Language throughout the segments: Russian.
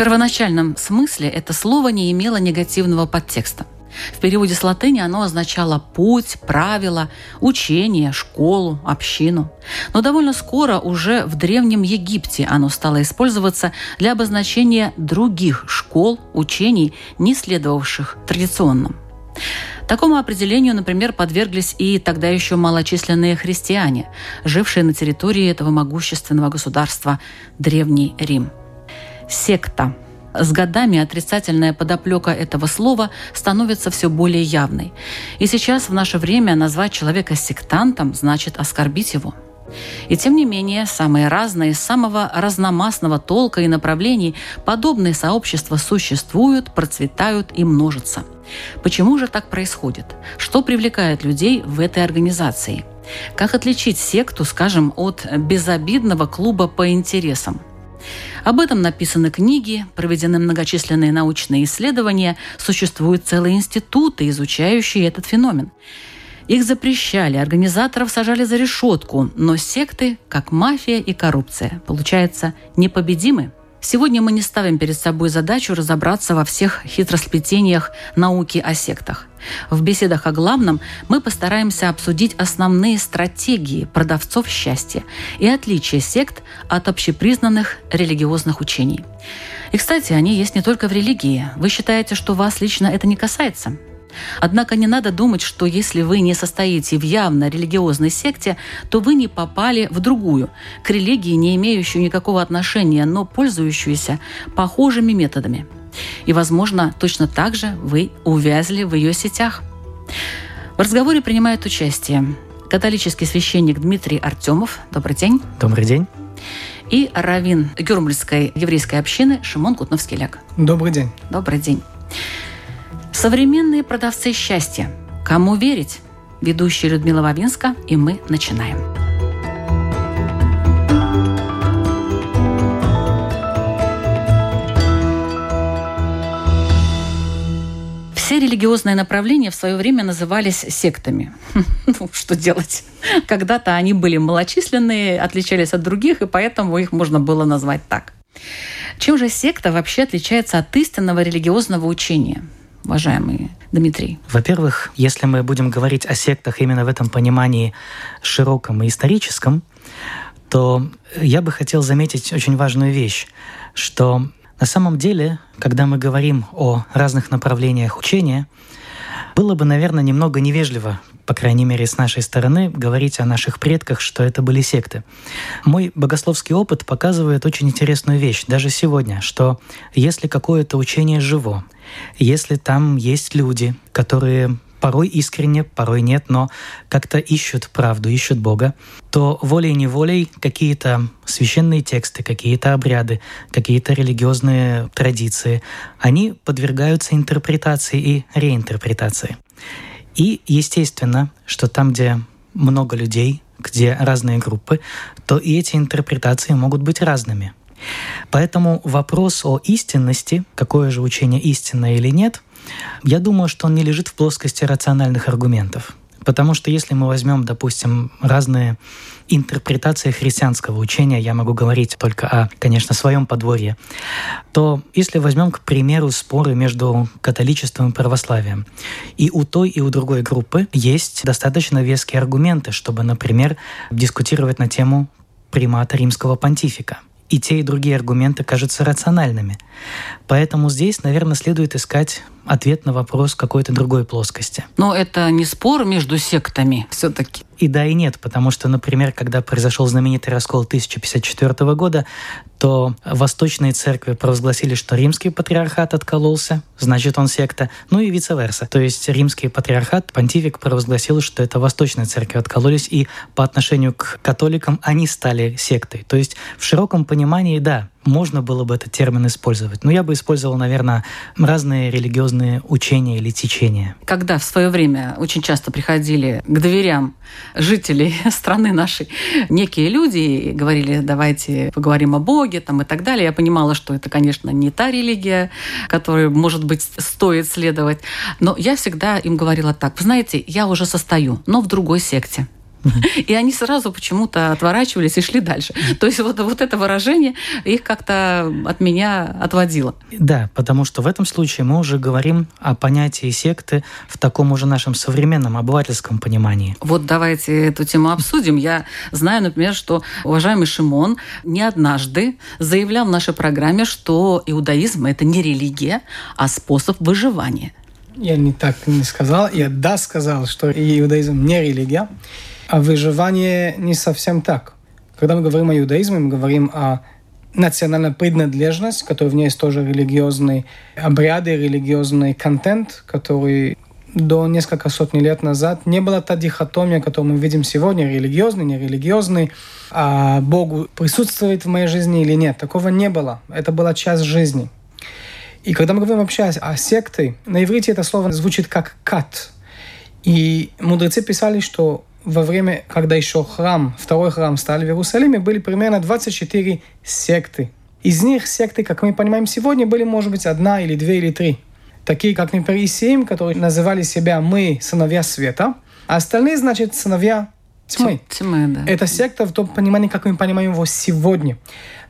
Первоначальном смысле это слово не имело негативного подтекста. В переводе с латыни оно означало путь, правила, учение, школу, общину. Но довольно скоро уже в Древнем Египте оно стало использоваться для обозначения других школ, учений, не следовавших традиционным. Такому определению, например, подверглись и тогда еще малочисленные христиане, жившие на территории этого могущественного государства Древний Рим. Секта – с годами отрицательная подоплека этого слова становится все более явной. И сейчас в наше время назвать человека сектантом значит оскорбить его. И тем не менее, самые разные, самого разномастного толка и направлений подобные сообщества существуют, процветают и множатся. Почему же так происходит? Что привлекает людей в этой организации? Как отличить секту, скажем, от безобидного клуба по интересам? Об этом написаны книги, проведены многочисленные научные исследования, существуют целые институты, изучающие этот феномен. Их запрещали, организаторов сажали за решетку, но секты, как мафия и коррупция, получается, непобедимы. Сегодня мы не ставим перед собой задачу разобраться во всех хитросплетениях науки о сектах. В беседах о главном мы постараемся обсудить основные стратегии продавцов счастья и отличия сект от общепризнанных религиозных учений. И, кстати, они есть не только в религии. Вы считаете, что вас лично это не касается? Однако не надо думать, что если вы не состоите в явно религиозной секте, то вы не попали в другую, к религии не имеющую никакого отношения, но пользующуюся похожими методами. И, возможно, точно так же вы увязли в ее сетях. В разговоре принимает участие католический священник Дмитрий Артемов. Добрый день. Добрый день. И раввин Гюрмальской еврейской общины Шимон Кутновскиляк. Добрый день. Добрый день. Современные продавцы счастья. Кому верить? Ведущая Людмила Вавинска, и мы начинаем. Все религиозные направления в свое время назывались сектами. Ну, что делать? Когда-то они были малочисленные, отличались от других, и поэтому их можно было назвать так. Чем же секта вообще отличается от истинного религиозного учения? уважаемый Дмитрий? Во-первых, если мы будем говорить о сектах именно в этом понимании широком и историческом, то я бы хотел заметить очень важную вещь, что на самом деле, когда мы говорим о разных направлениях учения, было бы, наверное, немного невежливо, по крайней мере, с нашей стороны, говорить о наших предках, что это были секты. Мой богословский опыт показывает очень интересную вещь, даже сегодня, что если какое-то учение живо, если там есть люди, которые порой искренне, порой нет, но как-то ищут правду, ищут Бога, то волей-неволей какие-то священные тексты, какие-то обряды, какие-то религиозные традиции, они подвергаются интерпретации и реинтерпретации. И естественно, что там, где много людей, где разные группы, то и эти интерпретации могут быть разными. Поэтому вопрос о истинности, какое же учение истинное или нет, я думаю, что он не лежит в плоскости рациональных аргументов. Потому что если мы возьмем, допустим, разные интерпретации христианского учения, я могу говорить только о, конечно, своем подворье, то если возьмем, к примеру, споры между католичеством и православием, и у той, и у другой группы есть достаточно веские аргументы, чтобы, например, дискутировать на тему примата римского понтифика – и те, и другие аргументы кажутся рациональными. Поэтому здесь, наверное, следует искать ответ на вопрос какой-то другой плоскости. Но это не спор между сектами все-таки. И да, и нет, потому что, например, когда произошел знаменитый раскол 1054 года, то восточные церкви провозгласили, что римский патриархат откололся, значит, он секта, ну и vice-versa. То есть римский патриархат, понтифик провозгласил, что это восточные церкви откололись, и по отношению к католикам они стали сектой. То есть в широком понимании, да, можно было бы этот термин использовать. Но я бы использовал, наверное, разные религиозные учения или течения. Когда в свое время очень часто приходили к дверям жителей страны нашей некие люди и говорили, давайте поговорим о Боге там, и так далее, я понимала, что это, конечно, не та религия, которой, может быть, стоит следовать. Но я всегда им говорила так, вы знаете, я уже состою, но в другой секте. И они сразу почему-то отворачивались и шли дальше. То есть вот, вот это выражение их как-то от меня отводило. Да, потому что в этом случае мы уже говорим о понятии секты в таком уже нашем современном обывательском понимании. Вот давайте эту тему обсудим. Я знаю, например, что уважаемый Шимон не однажды заявлял в нашей программе, что иудаизм – это не религия, а способ выживания. Я не так не сказал. Я да сказал, что иудаизм не религия. А выживание не совсем так. Когда мы говорим о иудаизме, мы говорим о национальной принадлежности, которая в ней есть тоже религиозные обряды, религиозный контент, который до несколько сотни лет назад не была та дихотомия, которую мы видим сегодня, религиозный, нерелигиозный, а Богу присутствует в моей жизни или нет. Такого не было. Это была часть жизни. И когда мы говорим вообще о секте, на иврите это слово звучит как «кат». И мудрецы писали, что во время, когда еще храм, второй храм стали в Иерусалиме, были примерно 24 секты. Из них секты, как мы понимаем сегодня, были, может быть, одна или две или три. Такие, как, например, Исеим, которые называли себя «мы сыновья света», а остальные, значит, сыновья тьмы. Тьмы, да. Это секта в том понимании, как мы понимаем его сегодня.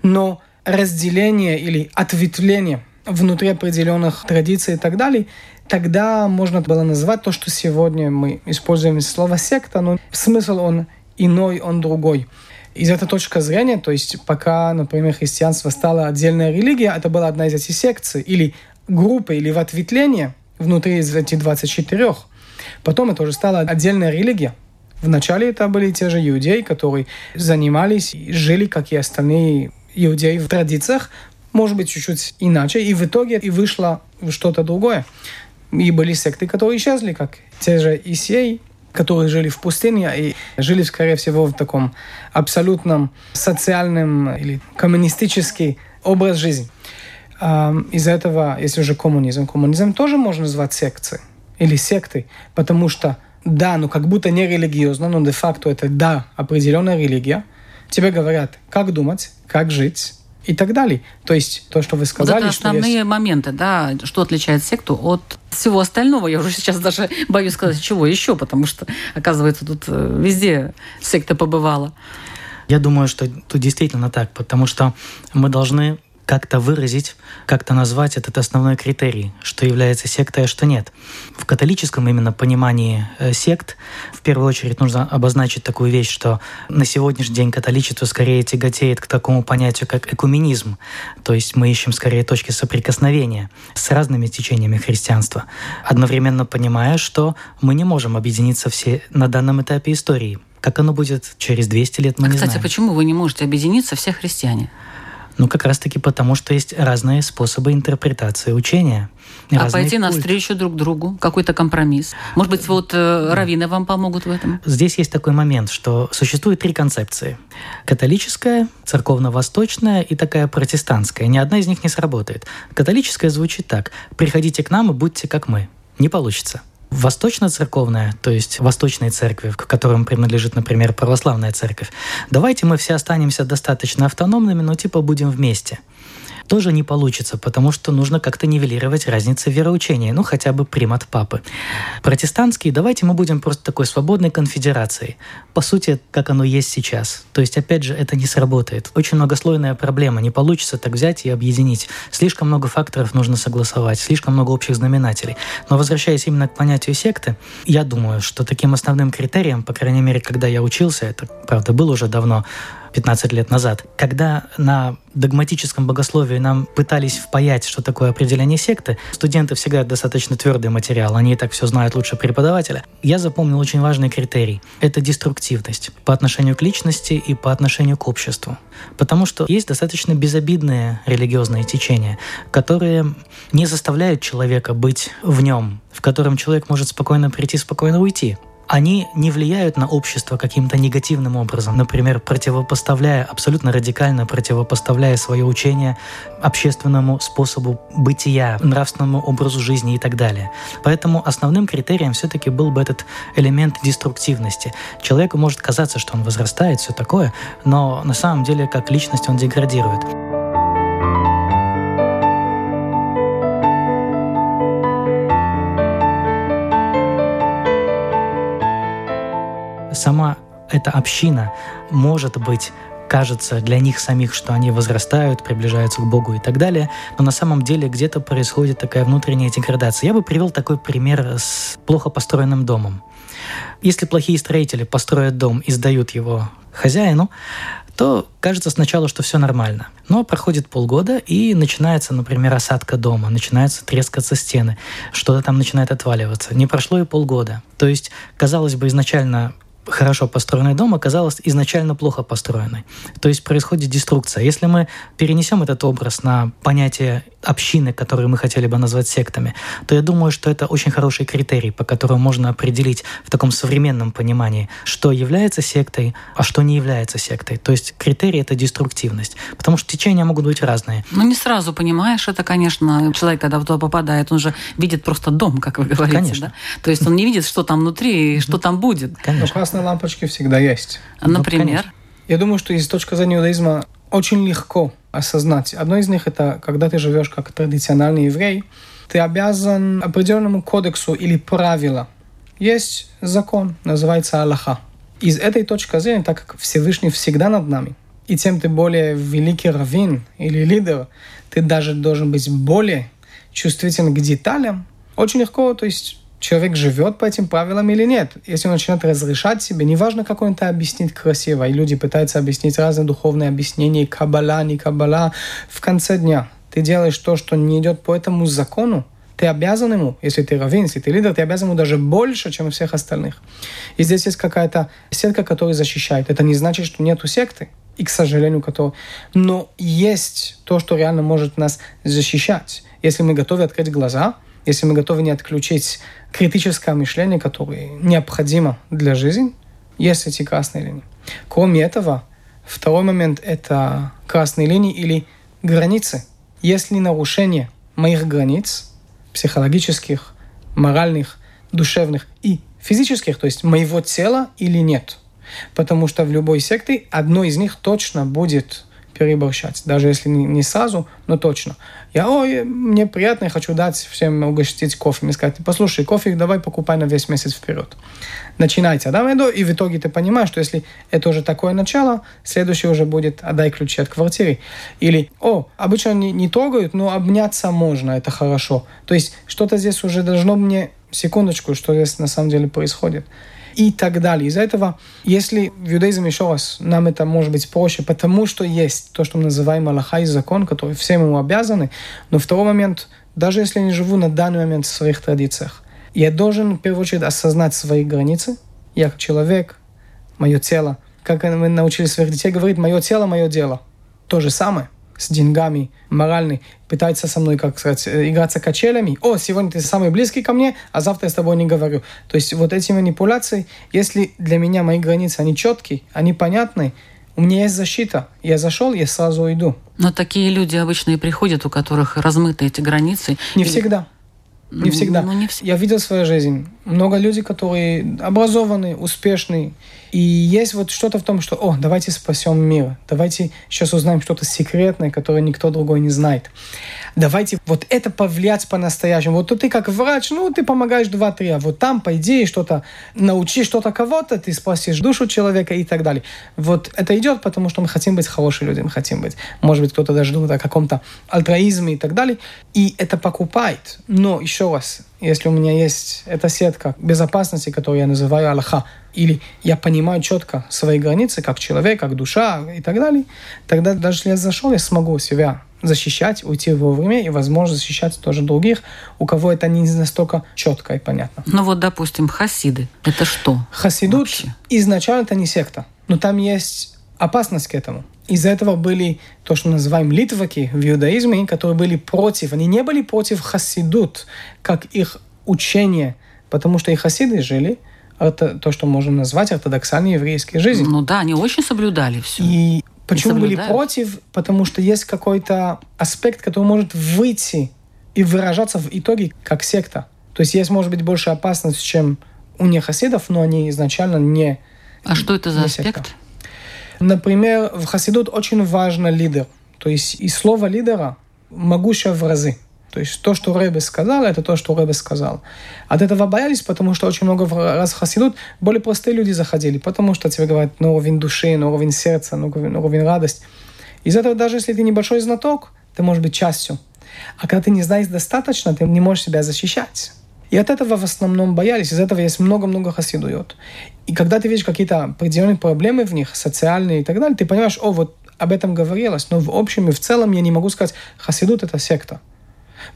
Но разделение или ответвление внутри определенных традиций и так далее тогда можно было назвать то, что сегодня мы используем слово секта, но смысл он иной, он другой. Из этой точки зрения, то есть пока, например, христианство стало отдельной религией, это была одна из этих секций, или группы, или в ответвление внутри из этих 24. Потом это уже стала отдельная религия. Вначале это были те же иудеи, которые занимались и жили, как и остальные иудеи в традициях, может быть, чуть-чуть иначе, и в итоге и вышло что-то другое. И были секты, которые исчезли, как те же Исей, которые жили в пустыне и жили, скорее всего, в таком абсолютном социальном или коммунистический образ жизни. Из этого, если уже коммунизм, коммунизм тоже можно назвать секцией или сектой, потому что да, ну как будто не религиозно, но де-факто это да, определенная религия. Тебе говорят, как думать, как жить, и так далее. То есть то, что вы сказали, вот это основные что есть... моменты, да, что отличает секту от всего остального. Я уже сейчас даже боюсь сказать, чего еще, потому что, оказывается, тут э, везде секта побывала. Я думаю, что тут действительно так, потому что мы должны как-то выразить, как-то назвать этот основной критерий, что является сектой, а что нет. В католическом именно понимании э, сект в первую очередь нужно обозначить такую вещь, что на сегодняшний день католичество скорее тяготеет к такому понятию, как экуменизм. То есть мы ищем скорее точки соприкосновения с разными течениями христианства, одновременно понимая, что мы не можем объединиться все на данном этапе истории. Как оно будет через 200 лет, мы а, не кстати, знаем. почему вы не можете объединиться все христиане? Ну, как раз-таки потому, что есть разные способы интерпретации учения. А пойти культ. навстречу друг другу, какой-то компромисс. Может быть, вот э, раввины вам помогут в этом? Здесь есть такой момент, что существует три концепции. Католическая, церковно-восточная и такая протестантская. Ни одна из них не сработает. Католическая звучит так. «Приходите к нам и будьте как мы». Не получится. Восточно-церковная, то есть восточные церкви, к которым принадлежит, например, православная церковь, давайте мы все останемся достаточно автономными, но типа будем вместе тоже не получится, потому что нужно как-то нивелировать разницы вероучения, ну хотя бы примат папы. Протестантские, давайте мы будем просто такой свободной конфедерацией. По сути, как оно есть сейчас. То есть, опять же, это не сработает. Очень многослойная проблема. Не получится так взять и объединить. Слишком много факторов нужно согласовать, слишком много общих знаменателей. Но возвращаясь именно к понятию секты, я думаю, что таким основным критерием, по крайней мере, когда я учился, это, правда, было уже давно, 15 лет назад, когда на догматическом богословии нам пытались впаять, что такое определение секты, студенты всегда достаточно твердый материал, они и так все знают лучше преподавателя. Я запомнил очень важный критерий – это деструктивность по отношению к личности и по отношению к обществу. Потому что есть достаточно безобидные религиозные течения, которые не заставляют человека быть в нем, в котором человек может спокойно прийти, спокойно уйти они не влияют на общество каким-то негативным образом. Например, противопоставляя, абсолютно радикально противопоставляя свое учение общественному способу бытия, нравственному образу жизни и так далее. Поэтому основным критерием все-таки был бы этот элемент деструктивности. Человеку может казаться, что он возрастает, все такое, но на самом деле как личность он деградирует. Эта община может быть кажется для них самих, что они возрастают, приближаются к Богу и так далее, но на самом деле где-то происходит такая внутренняя деградация. Я бы привел такой пример с плохо построенным домом. Если плохие строители построят дом и сдают его хозяину, то кажется сначала, что все нормально. Но проходит полгода, и начинается, например, осадка дома, начинаются трескаться стены, что-то там начинает отваливаться. Не прошло и полгода. То есть, казалось бы, изначально хорошо построенный дом оказалась изначально плохо построенной. То есть происходит деструкция. Если мы перенесем этот образ на понятие общины, которые мы хотели бы назвать сектами, то я думаю, что это очень хороший критерий, по которому можно определить в таком современном понимании, что является сектой, а что не является сектой. То есть критерий — это деструктивность. Потому что течения могут быть разные. Ну, не сразу понимаешь это, конечно. Человек, когда в туда попадает, он же видит просто дом, как вы говорите. Конечно. Да? То есть он не видит, что там внутри и что там будет. Но красные лампочки всегда есть. Например? конечно. Я думаю, что из точки зрения иудаизма очень легко осознать. Одно из них это, когда ты живешь как традициональный еврей, ты обязан определенному кодексу или правилу. Есть закон, называется Аллаха. Из этой точки зрения, так как Всевышний всегда над нами, и тем ты более великий раввин или лидер, ты даже должен быть более чувствителен к деталям, очень легко, то есть человек живет по этим правилам или нет. Если он начинает разрешать себе, неважно, как он это объяснит красиво, и люди пытаются объяснить разные духовные объяснения, каббала, не каббала, в конце дня ты делаешь то, что не идет по этому закону, ты обязан ему, если ты раввин, если ты лидер, ты обязан ему даже больше, чем у всех остальных. И здесь есть какая-то сетка, которая защищает. Это не значит, что нету секты, и, к сожалению, которая... Но есть то, что реально может нас защищать. Если мы готовы открыть глаза, если мы готовы не отключить критическое мышление, которое необходимо для жизни, есть эти красные линии. Кроме этого, второй момент – это красные линии или границы. Если нарушение моих границ, психологических, моральных, душевных и физических, то есть моего тела или нет. Потому что в любой секте одно из них точно будет переборщать. Даже если не, не сразу, но точно. Я, ой, мне приятно, я хочу дать всем угостить кофе. Мне сказать, послушай, кофе давай покупай на весь месяц вперед. Начинайте, да, и в итоге ты понимаешь, что если это уже такое начало, следующее уже будет отдай ключи от квартиры. Или, о, обычно не, не трогают, но обняться можно, это хорошо. То есть что-то здесь уже должно мне секундочку, что здесь на самом деле происходит и так далее. Из-за этого, если в иудаизме, еще раз, нам это может быть проще, потому что есть то, что мы называем Аллаха и закон, который всем ему обязаны, но второй момент, даже если я не живу на данный момент в своих традициях, я должен, в первую очередь, осознать свои границы. Я как человек, мое тело. Как мы научили своих детей говорить, мое тело, мое дело. То же самое – с деньгами, моральный, пытается со мной, как сказать, э, играться качелями. О, сегодня ты самый близкий ко мне, а завтра я с тобой не говорю. То есть вот эти манипуляции, если для меня мои границы, они четкие, они понятны, у меня есть защита. Я зашел, я сразу уйду. Но такие люди обычно и приходят, у которых размыты эти границы. Не всегда. Не всегда. Ну, не вс... Я видел свою жизнь. Много людей, которые образованные, успешные. И есть вот что-то в том, что, о, давайте спасем мир. Давайте сейчас узнаем что-то секретное, которое никто другой не знает давайте вот это повлиять по-настоящему. Вот ты как врач, ну, ты помогаешь два-три, а вот там, по идее, что-то научи что-то кого-то, ты спасешь душу человека и так далее. Вот это идет, потому что мы хотим быть хорошими людьми, хотим быть, может быть, кто-то даже думает о каком-то альтруизме и так далее, и это покупает. Но, еще раз, если у меня есть эта сетка безопасности, которую я называю Аллаха, или я понимаю четко свои границы, как человек, как душа и так далее, тогда даже если я зашел, я смогу себя защищать, уйти вовремя и, возможно, защищать тоже других, у кого это не настолько четко и понятно. Ну вот, допустим, хасиды. Это что? Хасидут вообще? изначально это не секта, но там есть опасность к этому. Из-за этого были то, что мы называем литваки в иудаизме, которые были против. Они не были против хасидут, как их учение, потому что и хасиды жили орто- то, что можно назвать ортодоксальной еврейской жизнью. Ну да, они очень соблюдали все. И почему были против? Потому что есть какой-то аспект, который может выйти и выражаться в итоге как секта. То есть есть, может быть, больше опасность, чем у нехасидов, но они изначально не... А что это за не секта. Например, в хасидут очень важно лидер. То есть и слово лидера могущее в разы. То есть то, что Рэбе сказал, это то, что Рэбе сказал. От этого боялись, потому что очень много раз хасидут более простые люди заходили, потому что тебе говорят на уровень души, на уровень сердца, на уровень, на уровень радости. Из этого даже если ты небольшой знаток, ты можешь быть частью. А когда ты не знаешь достаточно, ты не можешь себя защищать. И от этого в основном боялись. Из этого есть много-много хасидует. И когда ты видишь какие-то определенные проблемы в них, социальные и так далее, ты понимаешь, о, вот об этом говорилось. Но в общем и в целом я не могу сказать, хасидут это секта.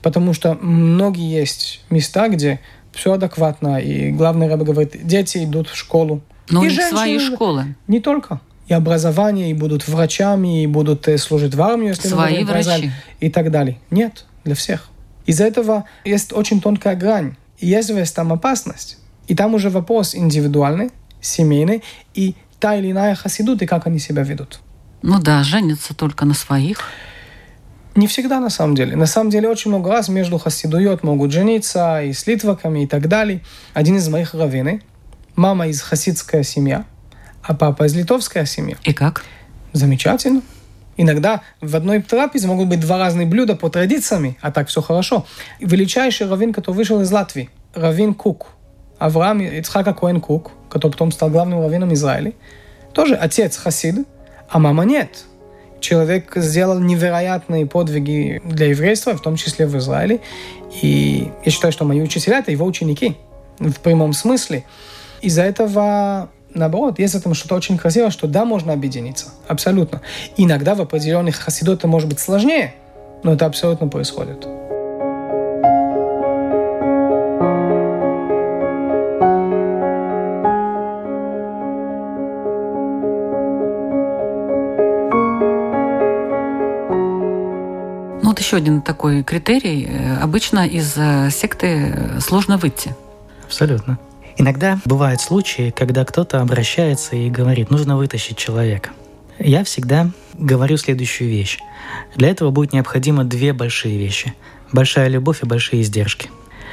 Потому что многие есть места, где все адекватно. И главный рыба говорит, дети идут в школу. Но у И них женщины свои школы. Не только. И образование, и будут врачами, и будут э, служить в армию, если Свои врачи. И так далее. Нет, для всех. Из-за этого есть очень тонкая грань. Есть есть там опасность. И там уже вопрос индивидуальный, семейный, и та или иная хасидут, и как они себя ведут. Ну да, женятся только на своих. Не всегда на самом деле. На самом деле очень много раз между хасидует могут жениться и с литваками и так далее. Один из моих раввины, мама из хасидская семья, а папа из литовская семья. И как? Замечательно. Иногда в одной трапезе могут быть два разных блюда по традициям, а так все хорошо. Величайший раввин, который вышел из Латвии, раввин Кук, Авраам Ицхака Коэн Кук, который потом стал главным раввином Израиля, тоже отец хасид, а мама нет. Человек сделал невероятные подвиги для еврейства, в том числе в Израиле. И я считаю, что мои учителя – это его ученики в прямом смысле. Из-за этого наоборот, есть в этом что-то очень красивое, что да, можно объединиться. Абсолютно. Иногда в определенных хасидот это может быть сложнее, но это абсолютно происходит. Ну вот еще один такой критерий. Э, Обычно из э, секты э, сложно выйти. Абсолютно. Иногда бывают случаи, когда кто-то обращается и говорит, нужно вытащить человека. Я всегда говорю следующую вещь. Для этого будет необходимо две большие вещи. Большая любовь и большие издержки.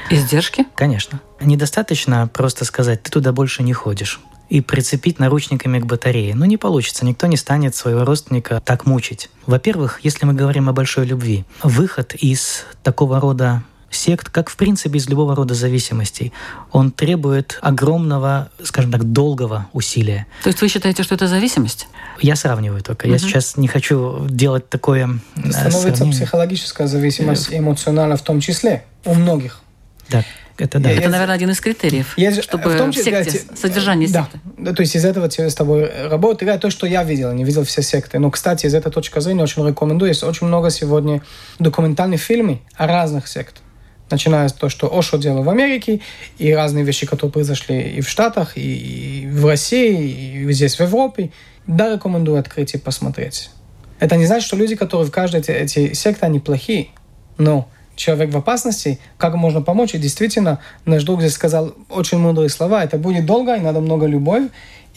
Издержки? Конечно. Недостаточно просто сказать, ты туда больше не ходишь и прицепить наручниками к батарее. Ну, не получится, никто не станет своего родственника так мучить. Во-первых, если мы говорим о большой любви, выход из такого рода сект, как в принципе из любого рода зависимостей, он требует огромного, скажем так, долгого усилия. То есть вы считаете, что это зависимость? Я сравниваю только. Я Мгм. сейчас не хочу делать такое э, Становится сравнение. психологическая зависимость эмоциональная в том числе у многих. Да, это да. Я- Это, наверное, один из критериев, Есть чтобы в том в числе, секте, да, содержание да. секты. Да, то есть из этого с тобой работает. Я то, что я видел, не видел все секты. Но, кстати, из этой точки зрения очень рекомендую. Есть очень много сегодня документальных фильмов о разных сектах. Начиная с того, что Ошо делал в Америке, и разные вещи, которые произошли и в Штатах, и в России, и здесь в Европе. Да, рекомендую открыть и посмотреть. Это не значит, что люди, которые в каждой эти, эти секты, они плохие. Но человек в опасности, как можно помочь? И действительно, наш друг здесь сказал очень мудрые слова. Это будет долго, и надо много любовь.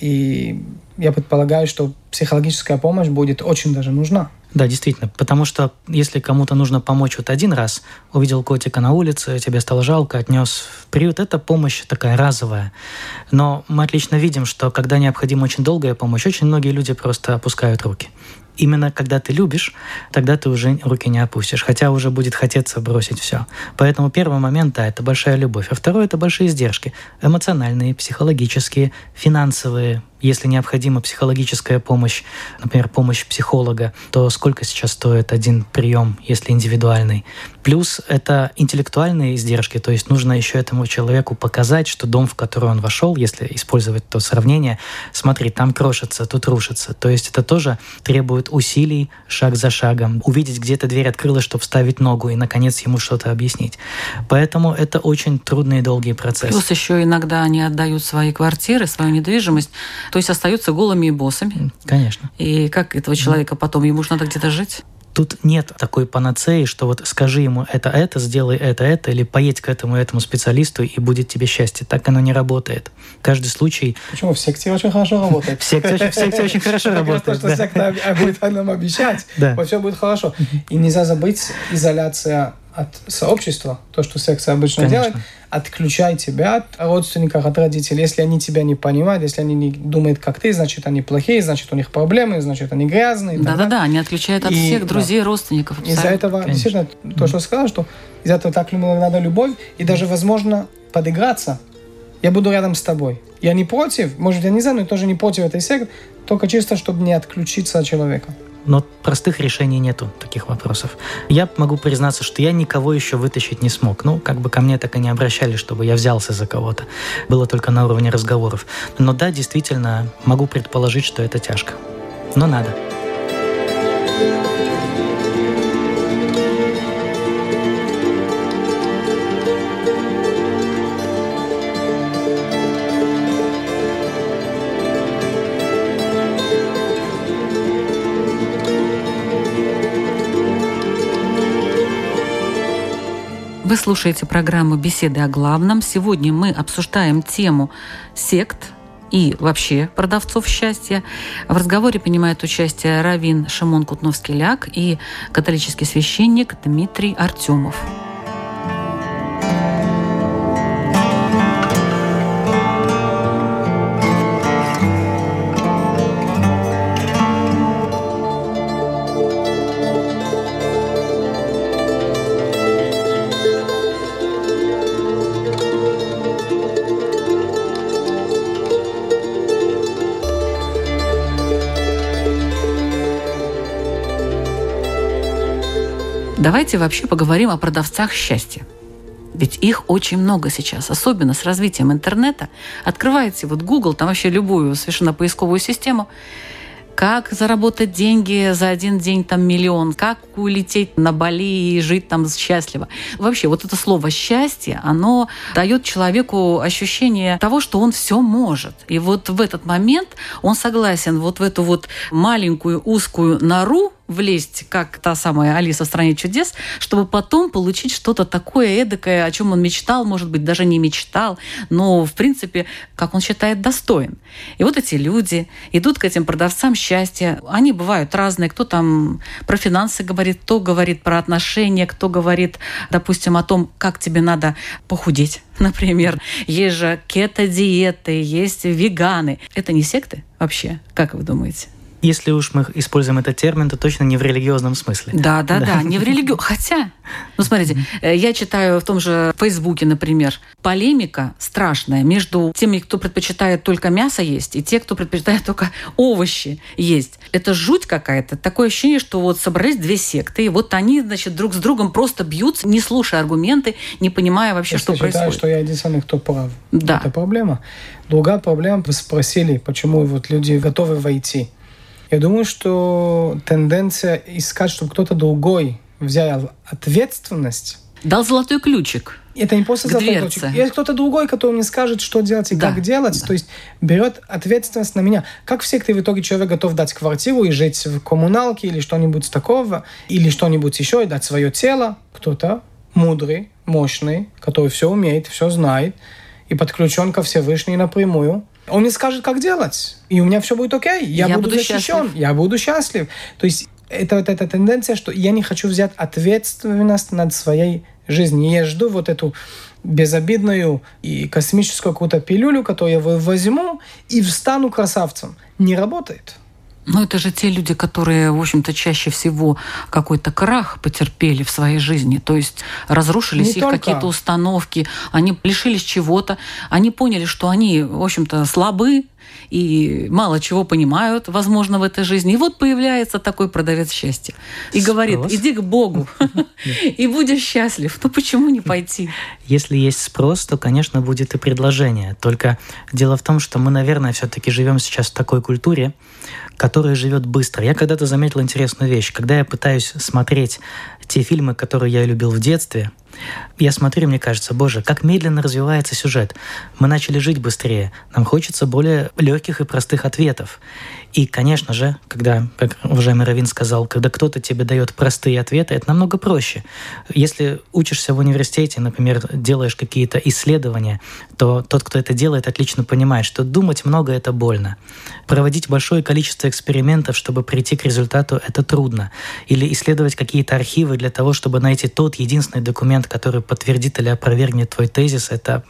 И я предполагаю, что психологическая помощь будет очень даже нужна. Да, действительно. Потому что если кому-то нужно помочь вот один раз, увидел котика на улице, тебе стало жалко, отнес в приют, это помощь такая разовая. Но мы отлично видим, что когда необходима очень долгая помощь, очень многие люди просто опускают руки. Именно когда ты любишь, тогда ты уже руки не опустишь, хотя уже будет хотеться бросить все. Поэтому первый момент, да, это большая любовь, а второй это большие издержки. Эмоциональные, психологические, финансовые. Если необходима психологическая помощь, например, помощь психолога, то сколько сейчас стоит один прием, если индивидуальный? Плюс это интеллектуальные издержки, то есть нужно еще этому человеку показать, что дом, в который он вошел, если использовать то сравнение, смотри, там крошится, тут рушится. То есть это тоже требует усилий шаг за шагом. Увидеть, где-то дверь открылась, чтобы вставить ногу и, наконец, ему что-то объяснить. Поэтому это очень трудные и долгие процессы. Плюс еще иногда они отдают свои квартиры, свою недвижимость, то есть остаются голыми и боссами. Конечно. И как этого человека потом, ему же надо где-то жить? Тут нет такой панацеи, что вот скажи ему это, это, сделай это, это, или поедь к этому этому специалисту, и будет тебе счастье. Так оно не работает. Каждый случай... Почему? В секте очень хорошо работает. В секте очень, в секте очень хорошо работает. что секта будет нам обещать, вот все будет хорошо. И нельзя забыть изоляция от сообщества, то, что секция обычно Конечно. делает, отключай тебя от родственников, от родителей. Если они тебя не понимают, если они не думают, как ты, значит, они плохие, значит, у них проблемы, значит, они грязные. Да-да-да, они отличают от И, всех да. друзей, родственников. Из-за этого, Конечно. действительно, то, что сказал, что из-за этого так надо любовь, и даже, возможно, подыграться. Я буду рядом с тобой. Я не против, может, я не знаю, но я тоже не против этой секты, только чисто, чтобы не отключиться от человека. Но простых решений нету таких вопросов. Я могу признаться, что я никого еще вытащить не смог. Ну, как бы ко мне так и не обращались, чтобы я взялся за кого-то. Было только на уровне разговоров. Но да, действительно, могу предположить, что это тяжко. Но надо. Вы слушаете программу «Беседы о главном». Сегодня мы обсуждаем тему сект и вообще продавцов счастья. В разговоре принимает участие Равин Шимон Кутновский-Ляк и католический священник Дмитрий Артемов. Давайте вообще поговорим о продавцах счастья. Ведь их очень много сейчас, особенно с развитием интернета. Открываете вот Google, там вообще любую совершенно поисковую систему, как заработать деньги за один день там миллион, как улететь на Бали и жить там счастливо. Вообще вот это слово счастье, оно дает человеку ощущение того, что он все может. И вот в этот момент он согласен вот в эту вот маленькую узкую нору влезть, как та самая Алиса в стране чудес, чтобы потом получить что-то такое эдакое, о чем он мечтал, может быть, даже не мечтал, но, в принципе, как он считает, достоин. И вот эти люди идут к этим продавцам счастья. Они бывают разные. Кто там про финансы говорит, кто говорит про отношения, кто говорит, допустим, о том, как тебе надо похудеть, например. Есть же кето-диеты, есть веганы. Это не секты вообще? Как вы думаете? Если уж мы используем этот термин, то точно не в религиозном смысле. Да, да, да, не в религию. Хотя, ну смотрите, э, я читаю в том же Фейсбуке, например, полемика страшная между теми, кто предпочитает только мясо есть, и те, кто предпочитает только овощи есть. Это жуть какая-то. Такое ощущение, что вот собрались две секты, и вот они, значит, друг с другом просто бьются, не слушая аргументы, не понимая вообще, Я что считаю, происходит. что я единственный, кто прав. Да. Это проблема. Другая проблема, вы спросили, почему вот люди готовы войти. Я думаю, что тенденция искать, чтобы кто-то другой взял ответственность, Дал золотой ключик. это не просто золотой дверце. ключик. Есть кто-то другой, который мне скажет, что делать и Да, как делать. да. То есть берет ответственность на меня. Как в секте в итоге человек готов дать квартиру и жить в коммуналке или что-нибудь такого, или что-нибудь еще, и дать свое тело. Кто-то мудрый, мощный, который все умеет, все знает, и подключен ко Всевышней напрямую. Он мне скажет, как делать. И у меня все будет окей. Я, Я буду, буду защищен. счастлив. Я буду счастлив. То есть это вот эта тенденция, что я не хочу взять ответственность над своей жизнью. Я жду вот эту безобидную и космическую какую-то пилюлю, которую я возьму и встану красавцем. Не работает. Но это же те люди, которые, в общем-то, чаще всего какой-то крах потерпели в своей жизни. То есть разрушились Не их только. какие-то установки, они лишились чего-то, они поняли, что они, в общем-то, слабы и мало чего понимают, возможно, в этой жизни. И вот появляется такой продавец счастья. И говорит, Спрос. иди к Богу и будешь счастлив. Ну почему не пойти? Если есть спрос, то, конечно, будет и предложение. Только дело в том, что мы, наверное, все-таки живем сейчас в такой культуре, которая живет быстро. Я когда-то заметил интересную вещь. Когда я пытаюсь смотреть те фильмы, которые я любил в детстве, я смотрю, мне кажется, боже, как медленно развивается сюжет. Мы начали жить быстрее. Нам хочется более легких и простых ответов. И, конечно же, когда, как уважаемый Равин сказал, когда кто-то тебе дает простые ответы, это намного проще. Если учишься в университете, например, делаешь какие-то исследования, то тот, кто это делает, отлично понимает, что думать много — это больно. Проводить большое количество экспериментов, чтобы прийти к результату, это трудно. Или исследовать какие-то архивы для того, чтобы найти тот единственный документ, который подтвердит или опровергнет твой тезис, это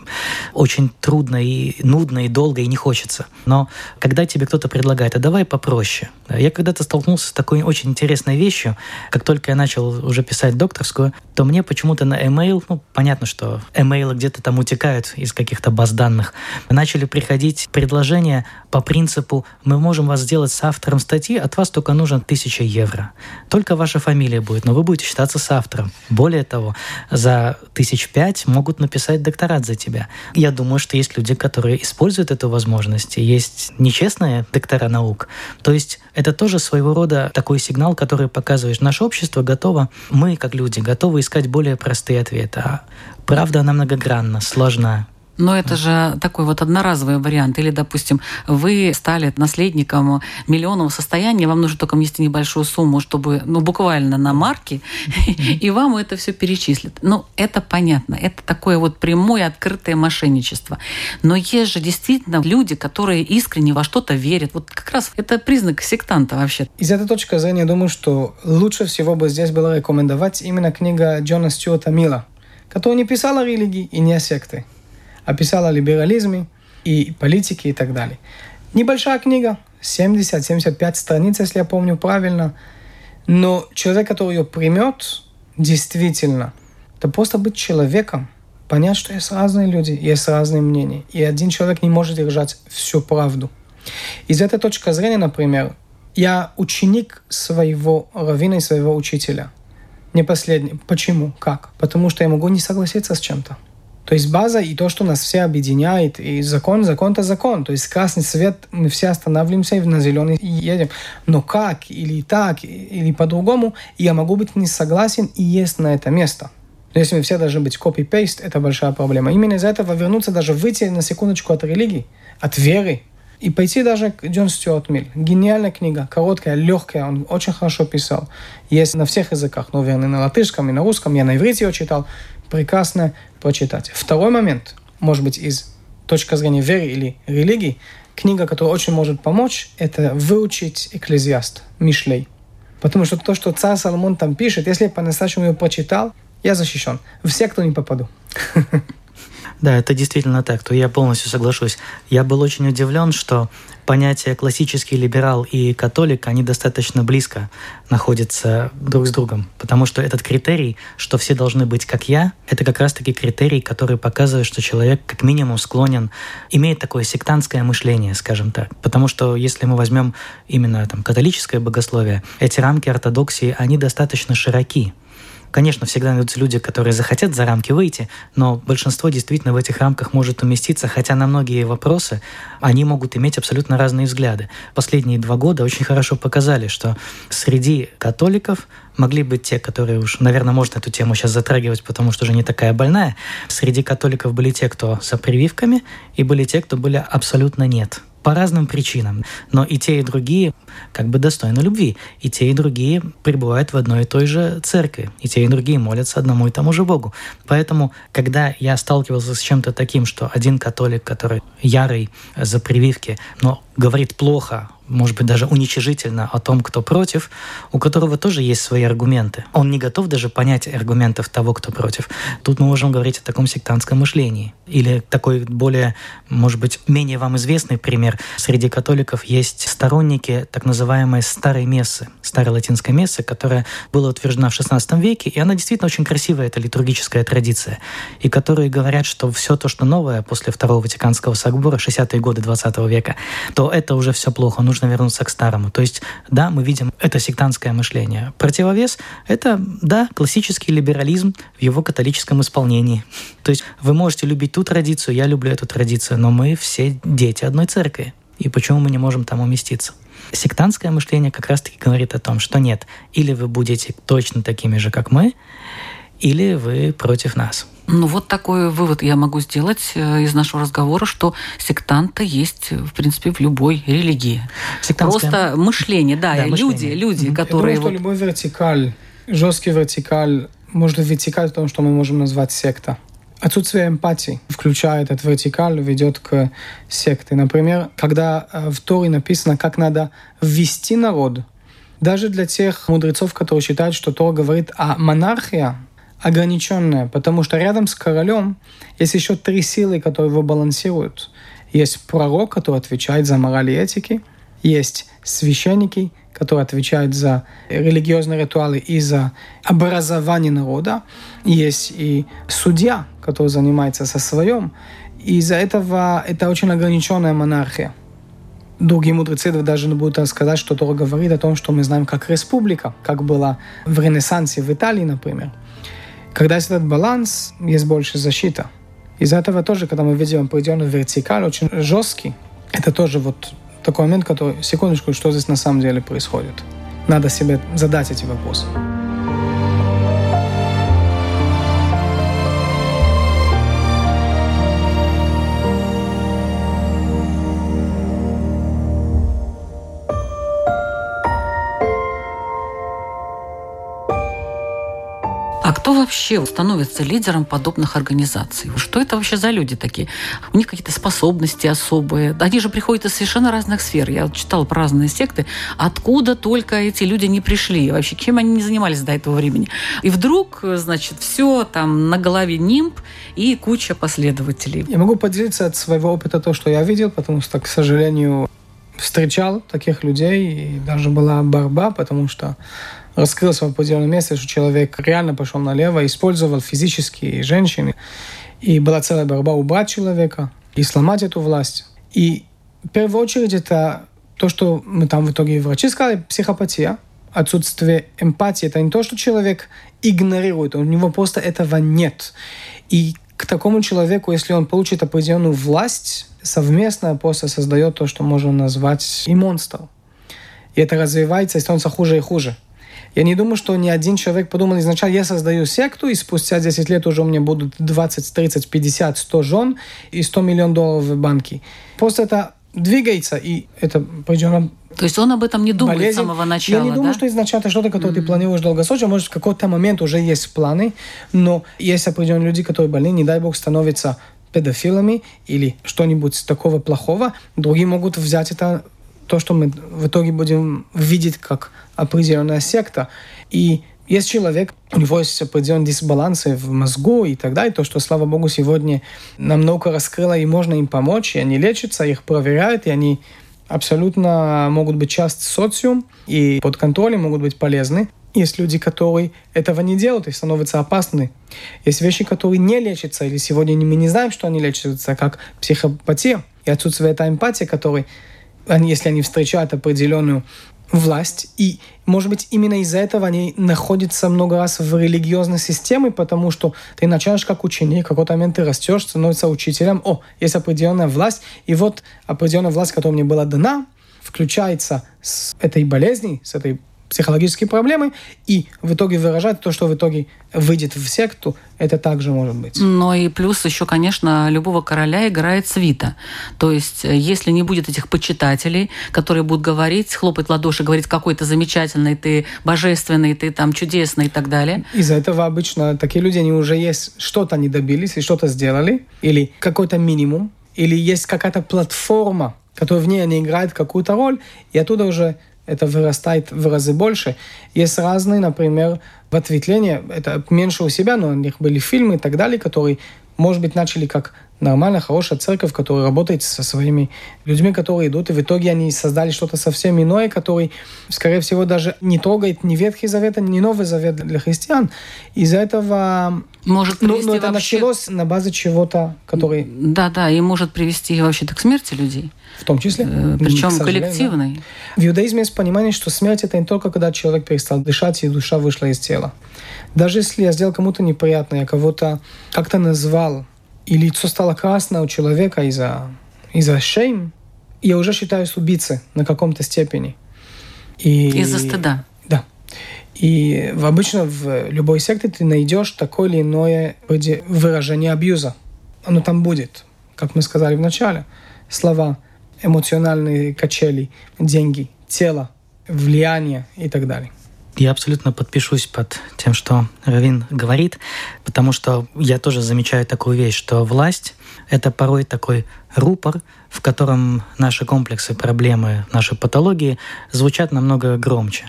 очень трудно и нудно, и долго, и не хочется. Но когда тебе кто-то предлагает, а давай попроще. Я когда-то столкнулся с такой очень интересной вещью. Как только я начал уже писать докторскую, то мне почему-то на email, ну, понятно, что email где-то там утекают из каких-то баз данных, начали приходить предложения по принципу «мы можем вас сделать с автором статьи, от вас только нужен 1000 евро». Только ваша фамилия будет, но вы будете считаться с автором. Более того, за тысяч пять могут написать докторат за тебя. Я думаю, что есть люди, которые используют эту возможность. Есть нечестные доктора наук, то есть это тоже своего рода такой сигнал, который показывает, наше общество готово, мы как люди готовы искать более простые ответы. А правда, она многогранна, сложна. Но это же такой вот одноразовый вариант. Или, допустим, вы стали наследником миллионного состояния, вам нужно только внести небольшую сумму, чтобы, ну, буквально на марки, и вам это все перечислят. Ну, это понятно. Это такое вот прямое, открытое мошенничество. Но есть же действительно люди, которые искренне во что-то верят. Вот как раз это признак сектанта вообще. Из этой точки зрения, я думаю, что лучше всего бы здесь было рекомендовать именно книга Джона Стюарта Мила, который не писал о религии и не о описала либерализме и политике и так далее. Небольшая книга, 70-75 страниц, если я помню правильно, но человек, который ее примет, действительно, это просто быть человеком, понять, что есть разные люди, есть разные мнения, и один человек не может держать всю правду. Из этой точки зрения, например, я ученик своего раввина и своего учителя. Не последний. Почему? Как? Потому что я могу не согласиться с чем-то. То есть база и то, что нас все объединяет, и закон, закон-то закон. То есть красный свет, мы все останавливаемся и на зеленый едем. Но как, или так, или по-другому, я могу быть не согласен и есть на это место. Но если мы все должны быть copy-paste, это большая проблема. Именно из-за этого вернуться, даже выйти на секундочку от религии, от веры, и пойти даже к Джон Стюарт Милл. Гениальная книга, короткая, легкая, он очень хорошо писал. Есть на всех языках, наверное, на латышском и на русском. Я на иврите его читал. Прекрасно почитать. Второй момент, может быть, из точки зрения веры или религии, книга, которая очень может помочь, это выучить Экклезиаст, Мишлей. Потому что то, что царь Соломон там пишет, если я по-настоящему его прочитал, я защищен. В секту не попаду. Да, это действительно так, то я полностью соглашусь. Я был очень удивлен, что понятия классический либерал и католик, они достаточно близко находятся друг с другом. Потому что этот критерий, что все должны быть как я, это как раз-таки критерий, который показывает, что человек как минимум склонен, имеет такое сектантское мышление, скажем так. Потому что если мы возьмем именно там, католическое богословие, эти рамки ортодоксии, они достаточно широки. Конечно, всегда найдутся люди, которые захотят за рамки выйти, но большинство действительно в этих рамках может уместиться, хотя на многие вопросы они могут иметь абсолютно разные взгляды. Последние два года очень хорошо показали, что среди католиков могли быть те, которые уж, наверное, можно эту тему сейчас затрагивать, потому что уже не такая больная. Среди католиков были те, кто со прививками, и были те, кто были абсолютно нет по разным причинам. Но и те, и другие как бы достойны любви. И те, и другие пребывают в одной и той же церкви. И те, и другие молятся одному и тому же Богу. Поэтому, когда я сталкивался с чем-то таким, что один католик, который ярый за прививки, но говорит плохо может быть, даже уничижительно о том, кто против, у которого тоже есть свои аргументы. Он не готов даже понять аргументов того, кто против. Тут мы можем говорить о таком сектантском мышлении. Или такой более, может быть, менее вам известный пример. Среди католиков есть сторонники так называемой старой мессы, старой латинской мессы, которая была утверждена в XVI веке, и она действительно очень красивая, это литургическая традиция, и которые говорят, что все то, что новое после Второго Ватиканского собора, 60-е годы 20 века, то это уже все плохо нужно вернуться к старому. То есть, да, мы видим это сектантское мышление. Противовес — это, да, классический либерализм в его католическом исполнении. То есть вы можете любить ту традицию, я люблю эту традицию, но мы все дети одной церкви. И почему мы не можем там уместиться? Сектантское мышление как раз-таки говорит о том, что нет, или вы будете точно такими же, как мы, или вы против нас. Ну вот такой вывод я могу сделать э, из нашего разговора, что сектанты есть, в принципе, в любой религии. Сектантское... Просто мышление, да, да люди, мышление. люди, mm-hmm. которые... Я думаю, что любой вертикаль, жесткий вертикаль может вытекать в том, что мы можем назвать секта. Отсутствие эмпатии, включая этот вертикаль, ведет к секте. Например, когда э, в Торе написано, как надо ввести народ, даже для тех мудрецов, которые считают, что Тора говорит о монархии, ограниченная, потому что рядом с королем есть еще три силы, которые его балансируют. Есть пророк, который отвечает за мораль и этики, есть священники, которые отвечают за религиозные ритуалы и за образование народа, есть и судья, который занимается со своем. Из-за этого это очень ограниченная монархия. Другие мудрецы даже будут сказать, что Тора говорит о том, что мы знаем как республика, как было в Ренессансе в Италии, например. Когда есть этот баланс, есть больше защита. Из-за этого тоже, когда мы видим определенную вертикаль, очень жесткий, это тоже вот такой момент, который, секундочку, что здесь на самом деле происходит. Надо себе задать эти вопросы. Вообще становится лидером подобных организаций? Что это вообще за люди такие? У них какие-то способности особые. Они же приходят из совершенно разных сфер. Я читала про разные секты. Откуда только эти люди не пришли? Вообще, чем они не занимались до этого времени? И вдруг, значит, все там на голове нимб и куча последователей. Я могу поделиться от своего опыта то, что я видел, потому что, к сожалению, встречал таких людей, и даже была борьба, потому что раскрылся в определенном месте, что человек реально пошел налево, использовал физически женщины. И была целая борьба убрать человека и сломать эту власть. И в первую очередь это то, что мы там в итоге врачи сказали, психопатия, отсутствие эмпатии. Это не то, что человек игнорирует, у него просто этого нет. И к такому человеку, если он получит определенную власть, совместно просто создает то, что можно назвать и монстр. И это развивается и становится хуже и хуже. Я не думаю, что ни один человек подумал изначально, я создаю секту, и спустя 10 лет уже у меня будут 20, 30, 50, 100 жен и 100 миллионов долларов в банке. Просто это двигается, и это пойдем то есть он об этом не думает болезнь. с самого начала, Я не думаю, да? что изначально что-то, которое mm-hmm. ты планируешь долгосрочно, может, в какой-то момент уже есть планы, но есть определенные люди, которые больны, не дай бог, становятся педофилами или что-нибудь такого плохого, другие могут взять это то, что мы в итоге будем видеть как определенная секта. И есть человек, у него есть определенные дисбалансы в мозгу и так далее, то, что, слава богу, сегодня намного раскрыло, и можно им помочь, и они лечатся, их проверяют, и они абсолютно могут быть часть социум и под контролем могут быть полезны. Есть люди, которые этого не делают и становятся опасны. Есть вещи, которые не лечатся, или сегодня мы не знаем, что они лечатся, как психопатия и отсутствие этой эмпатии, которой они, если они встречают определенную власть, и, может быть, именно из-за этого они находятся много раз в религиозной системе, потому что ты начинаешь как ученик, в какой-то момент ты растешь, становишься учителем, о, есть определенная власть, и вот определенная власть, которая мне была дана, включается с этой болезнью, с этой психологические проблемы и в итоге выражать то, что в итоге выйдет в секту, это также может быть. Но и плюс еще, конечно, любого короля играет свита. То есть, э, если не будет этих почитателей, которые будут говорить, хлопать ладоши, говорить, какой ты замечательный, ты божественный, ты там чудесный и так далее. Из-за этого обычно такие люди, они уже есть, что-то они добились, и что-то сделали, или какой-то минимум, или есть какая-то платформа, которая в ней они играют какую-то роль, и оттуда уже это вырастает в разы больше. Есть разные, например, в ответвления, это меньше у себя, но у них были фильмы и так далее, которые, может быть, начали как нормальная, хорошая церковь, которая работает со своими людьми, которые идут, и в итоге они создали что-то совсем иное, который, скорее всего, даже не трогает ни Ветхий Завет, ни Новый Завет для христиан. Из-за этого... Может ну, ну, это вообще... началось на базе чего-то, который... Да-да, и может привести вообще-то к смерти людей. В том числе. Э, Причем коллективной. Да. В иудаизме есть понимание, что смерть это не только когда человек перестал дышать и душа вышла из тела. Даже если я сделал кому-то неприятно, я кого-то как-то назвал, и лицо стало красное у человека из-за из-за шейм, я уже считаюсь убийцей на каком-то степени. И... Из-за стыда. Да. И обычно в любой секте ты найдешь такое или иное выражение абьюза. Оно там будет, как мы сказали в начале. Слова, эмоциональные качели, деньги, тело, влияние и так далее. Я абсолютно подпишусь под тем, что Равин говорит, потому что я тоже замечаю такую вещь, что власть — это порой такой рупор, в котором наши комплексы, проблемы, наши патологии звучат намного громче.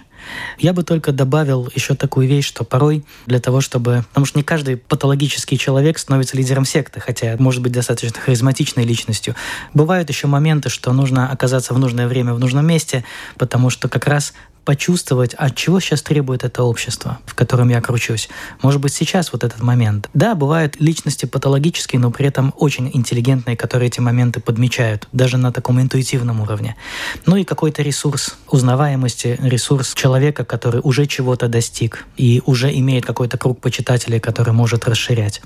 Я бы только добавил еще такую вещь, что порой для того, чтобы... Потому что не каждый патологический человек становится лидером секты, хотя может быть достаточно харизматичной личностью. Бывают еще моменты, что нужно оказаться в нужное время в нужном месте, потому что как раз почувствовать, от чего сейчас требует это общество, в котором я кручусь. Может быть, сейчас вот этот момент. Да, бывают личности патологические, но при этом очень интеллигентные, которые эти моменты подмечают, даже на таком интуитивном уровне. Ну и какой-то ресурс узнаваемости, ресурс человека, который уже чего-то достиг и уже имеет какой-то круг почитателей, который может расширять.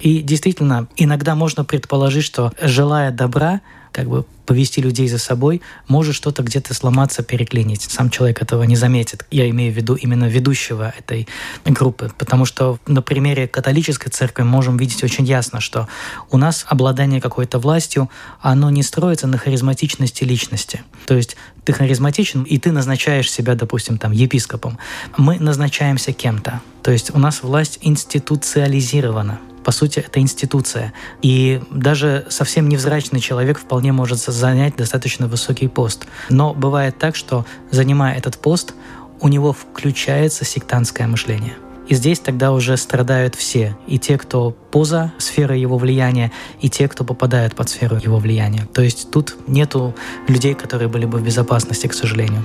И действительно, иногда можно предположить, что желая добра, как бы повести людей за собой, может что-то где-то сломаться, переклинить. Сам человек этого не заметит. Я имею в виду именно ведущего этой группы. Потому что на примере католической церкви можем видеть очень ясно, что у нас обладание какой-то властью, оно не строится на харизматичности личности. То есть ты харизматичен, и ты назначаешь себя, допустим, там, епископом. Мы назначаемся кем-то. То есть у нас власть институциализирована по сути, это институция. И даже совсем невзрачный человек вполне может занять достаточно высокий пост. Но бывает так, что, занимая этот пост, у него включается сектантское мышление. И здесь тогда уже страдают все. И те, кто поза сферы его влияния, и те, кто попадают под сферу его влияния. То есть тут нету людей, которые были бы в безопасности, к сожалению.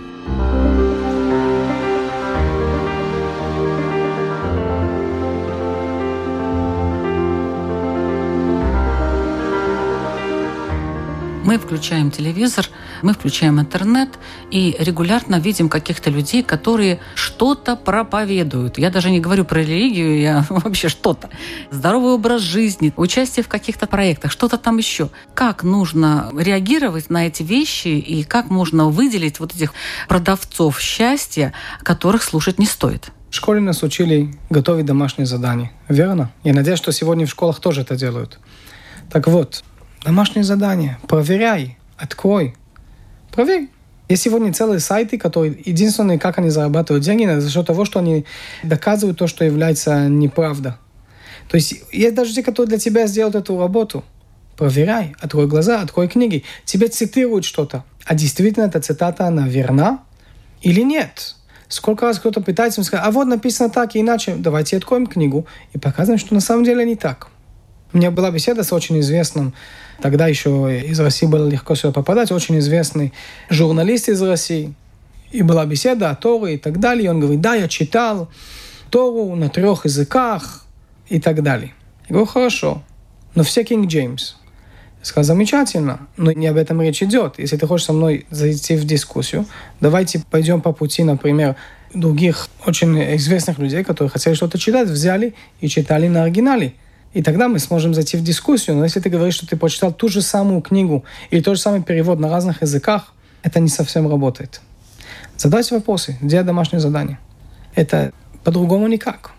Мы включаем телевизор, мы включаем интернет и регулярно видим каких-то людей, которые что-то проповедуют. Я даже не говорю про религию, я вообще что-то. Здоровый образ жизни, участие в каких-то проектах, что-то там еще. Как нужно реагировать на эти вещи и как можно выделить вот этих продавцов счастья, которых слушать не стоит? В школе нас учили готовить домашние задания. Верно? Я надеюсь, что сегодня в школах тоже это делают. Так вот, Домашнее задание. Проверяй. Открой. Проверь. Есть сегодня целые сайты, которые единственное, как они зарабатывают деньги, за счет того, что они доказывают то, что является неправда. То есть есть даже те, которые для тебя сделают эту работу. Проверяй, открой глаза, открой книги. Тебе цитируют что-то. А действительно эта цитата, она верна или нет? Сколько раз кто-то пытается сказать, а вот написано так и иначе, давайте откроем книгу и показываем, что на самом деле не так. У меня была беседа с очень известным Тогда еще из России было легко сюда попадать. Очень известный журналист из России. И была беседа о Торе и так далее. И он говорит, да, я читал Тору на трех языках и так далее. Я говорю, хорошо, но все Кинг Джеймс. Сказал, замечательно, но не об этом речь идет. Если ты хочешь со мной зайти в дискуссию, давайте пойдем по пути, например, других очень известных людей, которые хотели что-то читать, взяли и читали на оригинале. И тогда мы сможем зайти в дискуссию. Но если ты говоришь, что ты прочитал ту же самую книгу или тот же самый перевод на разных языках, это не совсем работает. Задайте вопросы, где домашнее задание. Это по-другому никак.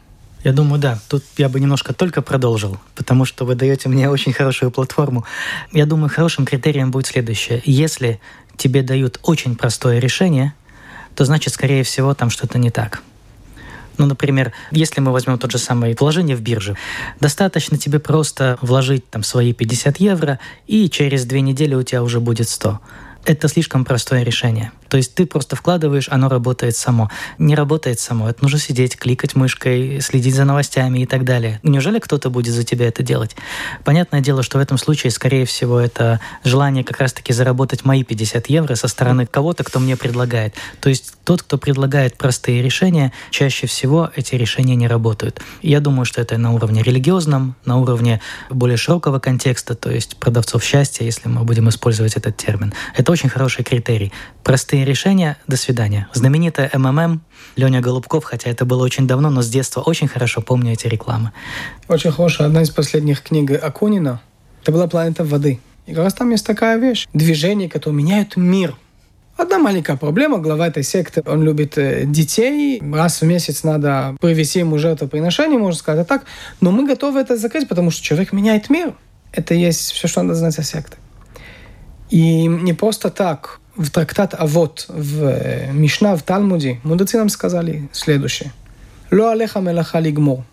Я думаю, да. Тут я бы немножко только продолжил, потому что вы даете мне очень хорошую платформу. Я думаю, хорошим критерием будет следующее. Если тебе дают очень простое решение, то значит, скорее всего, там что-то не так. Ну, например, если мы возьмем тот же самый вложение в бирже, достаточно тебе просто вложить там свои 50 евро, и через две недели у тебя уже будет 100. Это слишком простое решение. То есть ты просто вкладываешь, оно работает само. Не работает само. Это нужно сидеть, кликать мышкой, следить за новостями и так далее. Неужели кто-то будет за тебя это делать? Понятное дело, что в этом случае, скорее всего, это желание как раз-таки заработать мои 50 евро со стороны кого-то, кто мне предлагает. То есть тот, кто предлагает простые решения, чаще всего эти решения не работают. Я думаю, что это на уровне религиозном, на уровне более широкого контекста, то есть продавцов счастья, если мы будем использовать этот термин. Это очень хороший критерий. Простые Принятие решения «До свидания». Знаменитая МММ Леня Голубков, хотя это было очень давно, но с детства очень хорошо помню эти рекламы. Очень хорошая. Одна из последних книг Акунина – это была «Планета воды». И как раз там есть такая вещь. Движения, которые меняют мир. Одна маленькая проблема. Глава этой секты, он любит э, детей. Раз в месяц надо привести ему жертвоприношение, можно сказать так. Но мы готовы это закрыть, потому что человек меняет мир. Это есть все, что надо знать о секте. И не просто так. В трактат Авод, в э, Мишна, в Талмуде, мудрецы нам сказали следующее. Ло алеха мелаха лигмор.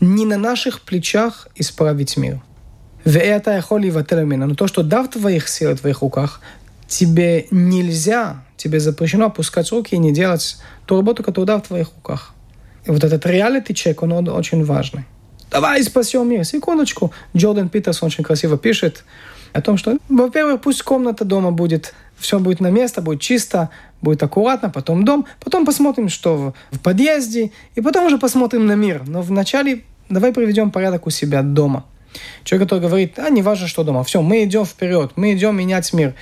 Не на наших плечах исправить мир. это я холи Но то, что да в твоих силах, в твоих руках, тебе нельзя, тебе запрещено опускать руки и не делать ту работу, которая да в твоих руках. И вот этот реалити чек, он очень важный. Давай спасем мир. Секундочку. Джордан Питерс очень красиво пишет о том, что, во-первых, пусть комната дома будет, все будет на место, будет чисто, будет аккуратно, потом дом, потом посмотрим, что в подъезде, и потом уже посмотрим на мир. Но вначале давай приведем порядок у себя дома. Человек, который говорит, а не важно, что дома, все, мы идем вперед, мы идем менять мир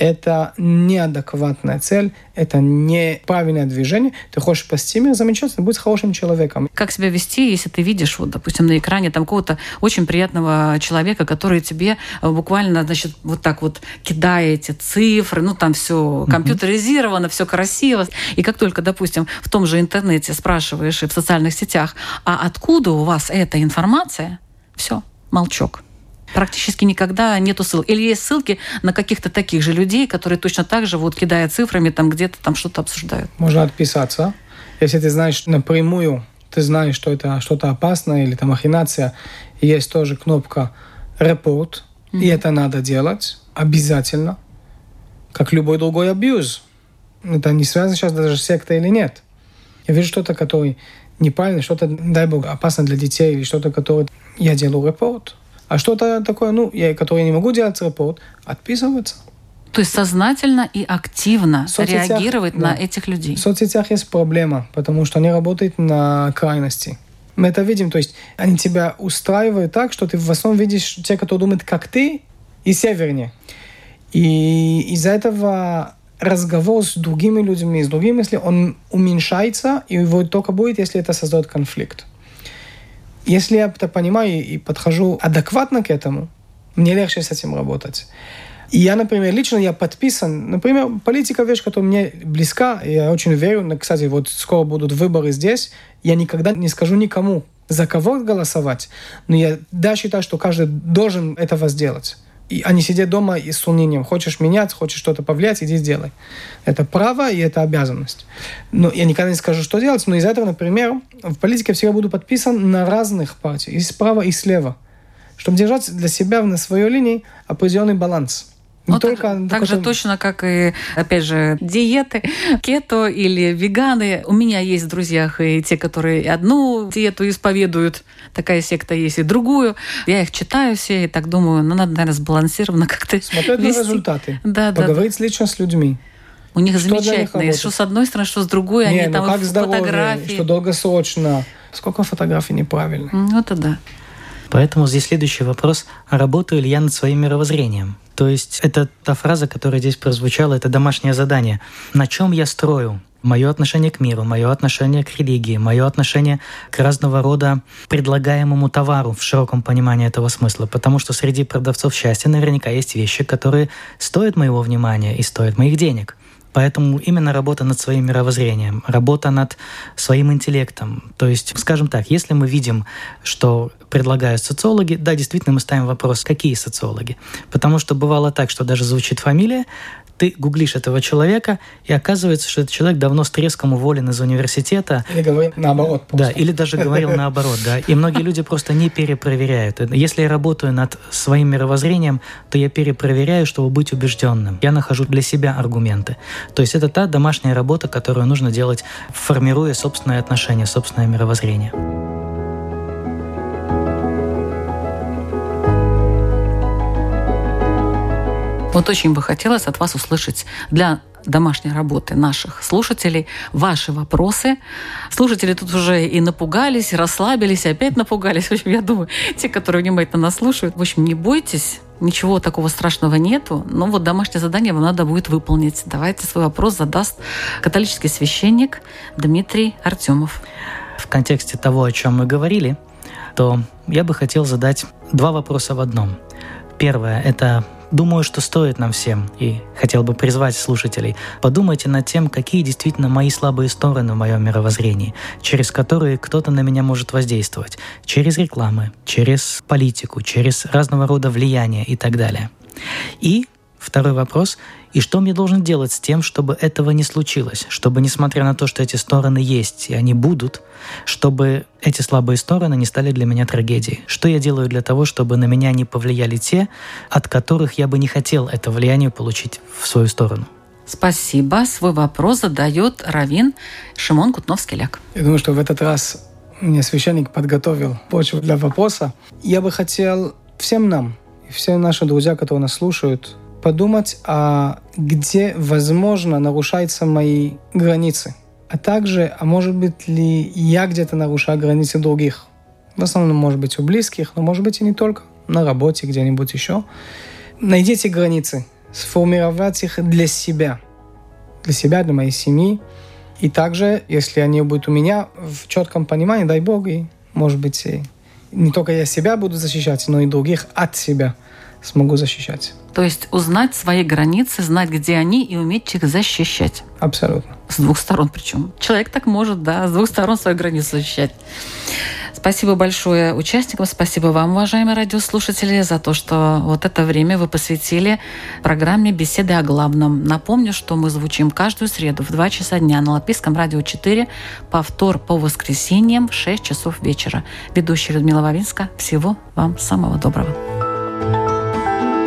это неадекватная цель, это неправильное движение. Ты хочешь спасти мир, замечательно, будь хорошим человеком. Как себя вести, если ты видишь, вот, допустим, на экране там какого-то очень приятного человека, который тебе э, буквально, значит, вот так вот кидает эти цифры, ну там все компьютеризировано, все красиво. И как только, допустим, в том же интернете спрашиваешь и в социальных сетях, а откуда у вас эта информация, все, молчок практически никогда нету ссылок. Или есть ссылки на каких-то таких же людей, которые точно так же вот кидая цифрами, там где-то там что-то обсуждают. Можно отписаться. Если ты знаешь напрямую, ты знаешь, что это что-то опасное или там махинация, есть тоже кнопка «Report», mm-hmm. и это надо делать обязательно, как любой другой абьюз. Это не связано сейчас даже с сектой или нет. Я вижу что-то, которое неправильно, что-то, дай бог, опасно для детей, или что-то, которое я делаю репорт. А что-то такое, ну, я, которое я не могу делать репорт, отписываться. То есть сознательно и активно соцсетях, реагировать да. на этих людей. В соцсетях есть проблема, потому что они работают на крайности. Мы это видим, то есть они тебя устраивают так, что ты в основном видишь те, кто думает, как ты, и севернее. И из-за этого разговор с другими людьми, с другими мыслями, он уменьшается, и его только будет, если это создает конфликт. Если я это понимаю и подхожу адекватно к этому, мне легче с этим работать. И я, например, лично я подписан, например, политика вещь, которая мне близка, я очень верю, кстати, вот скоро будут выборы здесь, я никогда не скажу никому, за кого голосовать, но я да считаю, что каждый должен этого сделать и, не сидеть дома и с унынием. Хочешь менять, хочешь что-то повлиять, иди сделай. Это право и это обязанность. Но я никогда не скажу, что делать, но из этого, например, в политике всегда буду подписан на разных партий, и справа, и слева, чтобы держать для себя на своей линии определенный баланс. Не ну, только, так, так же точно, как и, опять же, диеты, кето или веганы. У меня есть в друзьях и те, которые одну диету исповедуют, такая секта есть, и другую. Я их читаю все и так думаю, ну, надо, наверное, сбалансированно как-то Смотреть вести. на результаты. Да, Поговорить да. лично с людьми. У них что замечательно. Них что с одной стороны, что с другой. Не, они ну там как здоровье, фотографии. что долгосрочно. Сколько фотографий неправильно. Ну, это да. Поэтому здесь следующий вопрос. Работаю ли я над своим мировоззрением? То есть это та фраза, которая здесь прозвучала, это домашнее задание. На чем я строю? Мое отношение к миру, мое отношение к религии, мое отношение к разного рода предлагаемому товару в широком понимании этого смысла. Потому что среди продавцов счастья наверняка есть вещи, которые стоят моего внимания и стоят моих денег. Поэтому именно работа над своим мировоззрением, работа над своим интеллектом. То есть, скажем так, если мы видим, что предлагают социологи, да, действительно мы ставим вопрос, какие социологи. Потому что бывало так, что даже звучит фамилия, ты гуглишь этого человека, и оказывается, что этот человек давно с треском уволен из университета. Или говорит наоборот. Просто. Да, или даже говорил наоборот, да. И многие люди просто не перепроверяют. Если я работаю над своим мировоззрением, то я перепроверяю, чтобы быть убежденным. Я нахожу для себя аргументы. То есть это та домашняя работа, которую нужно делать, формируя собственное отношение, собственное мировоззрение. Вот очень бы хотелось от вас услышать для домашней работы наших слушателей, ваши вопросы. Слушатели тут уже и напугались, и расслабились, и опять напугались. В общем, я думаю, те, которые внимательно нас слушают, в общем, не бойтесь, ничего такого страшного нету, но вот домашнее задание вам надо будет выполнить. Давайте свой вопрос задаст католический священник Дмитрий Артемов. В контексте того, о чем мы говорили, то я бы хотел задать два вопроса в одном. Первое – это думаю, что стоит нам всем, и хотел бы призвать слушателей, подумайте над тем, какие действительно мои слабые стороны в моем мировоззрении, через которые кто-то на меня может воздействовать, через рекламы, через политику, через разного рода влияние и так далее. И Второй вопрос. И что мне должен делать с тем, чтобы этого не случилось? Чтобы, несмотря на то, что эти стороны есть, и они будут, чтобы эти слабые стороны не стали для меня трагедией? Что я делаю для того, чтобы на меня не повлияли те, от которых я бы не хотел это влияние получить в свою сторону? Спасибо. Свой вопрос задает Равин Шимон Кутновский-Ляк. Я думаю, что в этот раз мне священник подготовил почву для вопроса. Я бы хотел всем нам, и всем нашим друзьям, которые нас слушают, подумать, а где, возможно, нарушаются мои границы. А также, а может быть ли я где-то нарушаю границы других. В основном, может быть, у близких, но может быть и не только. На работе, где-нибудь еще. Найдите границы, сформировать их для себя. Для себя, для моей семьи. И также, если они будут у меня в четком понимании, дай Бог, и, может быть, и не только я себя буду защищать, но и других от себя смогу защищать. То есть узнать свои границы, знать, где они, и уметь их защищать. Абсолютно. С двух сторон причем. Человек так может, да, с двух сторон свою границу защищать. Спасибо большое участникам, спасибо вам, уважаемые радиослушатели, за то, что вот это время вы посвятили программе «Беседы о главном». Напомню, что мы звучим каждую среду в 2 часа дня на Латвийском радио 4, повтор по воскресеньям в 6 часов вечера. Ведущая Людмила Вавинска. Всего вам самого доброго.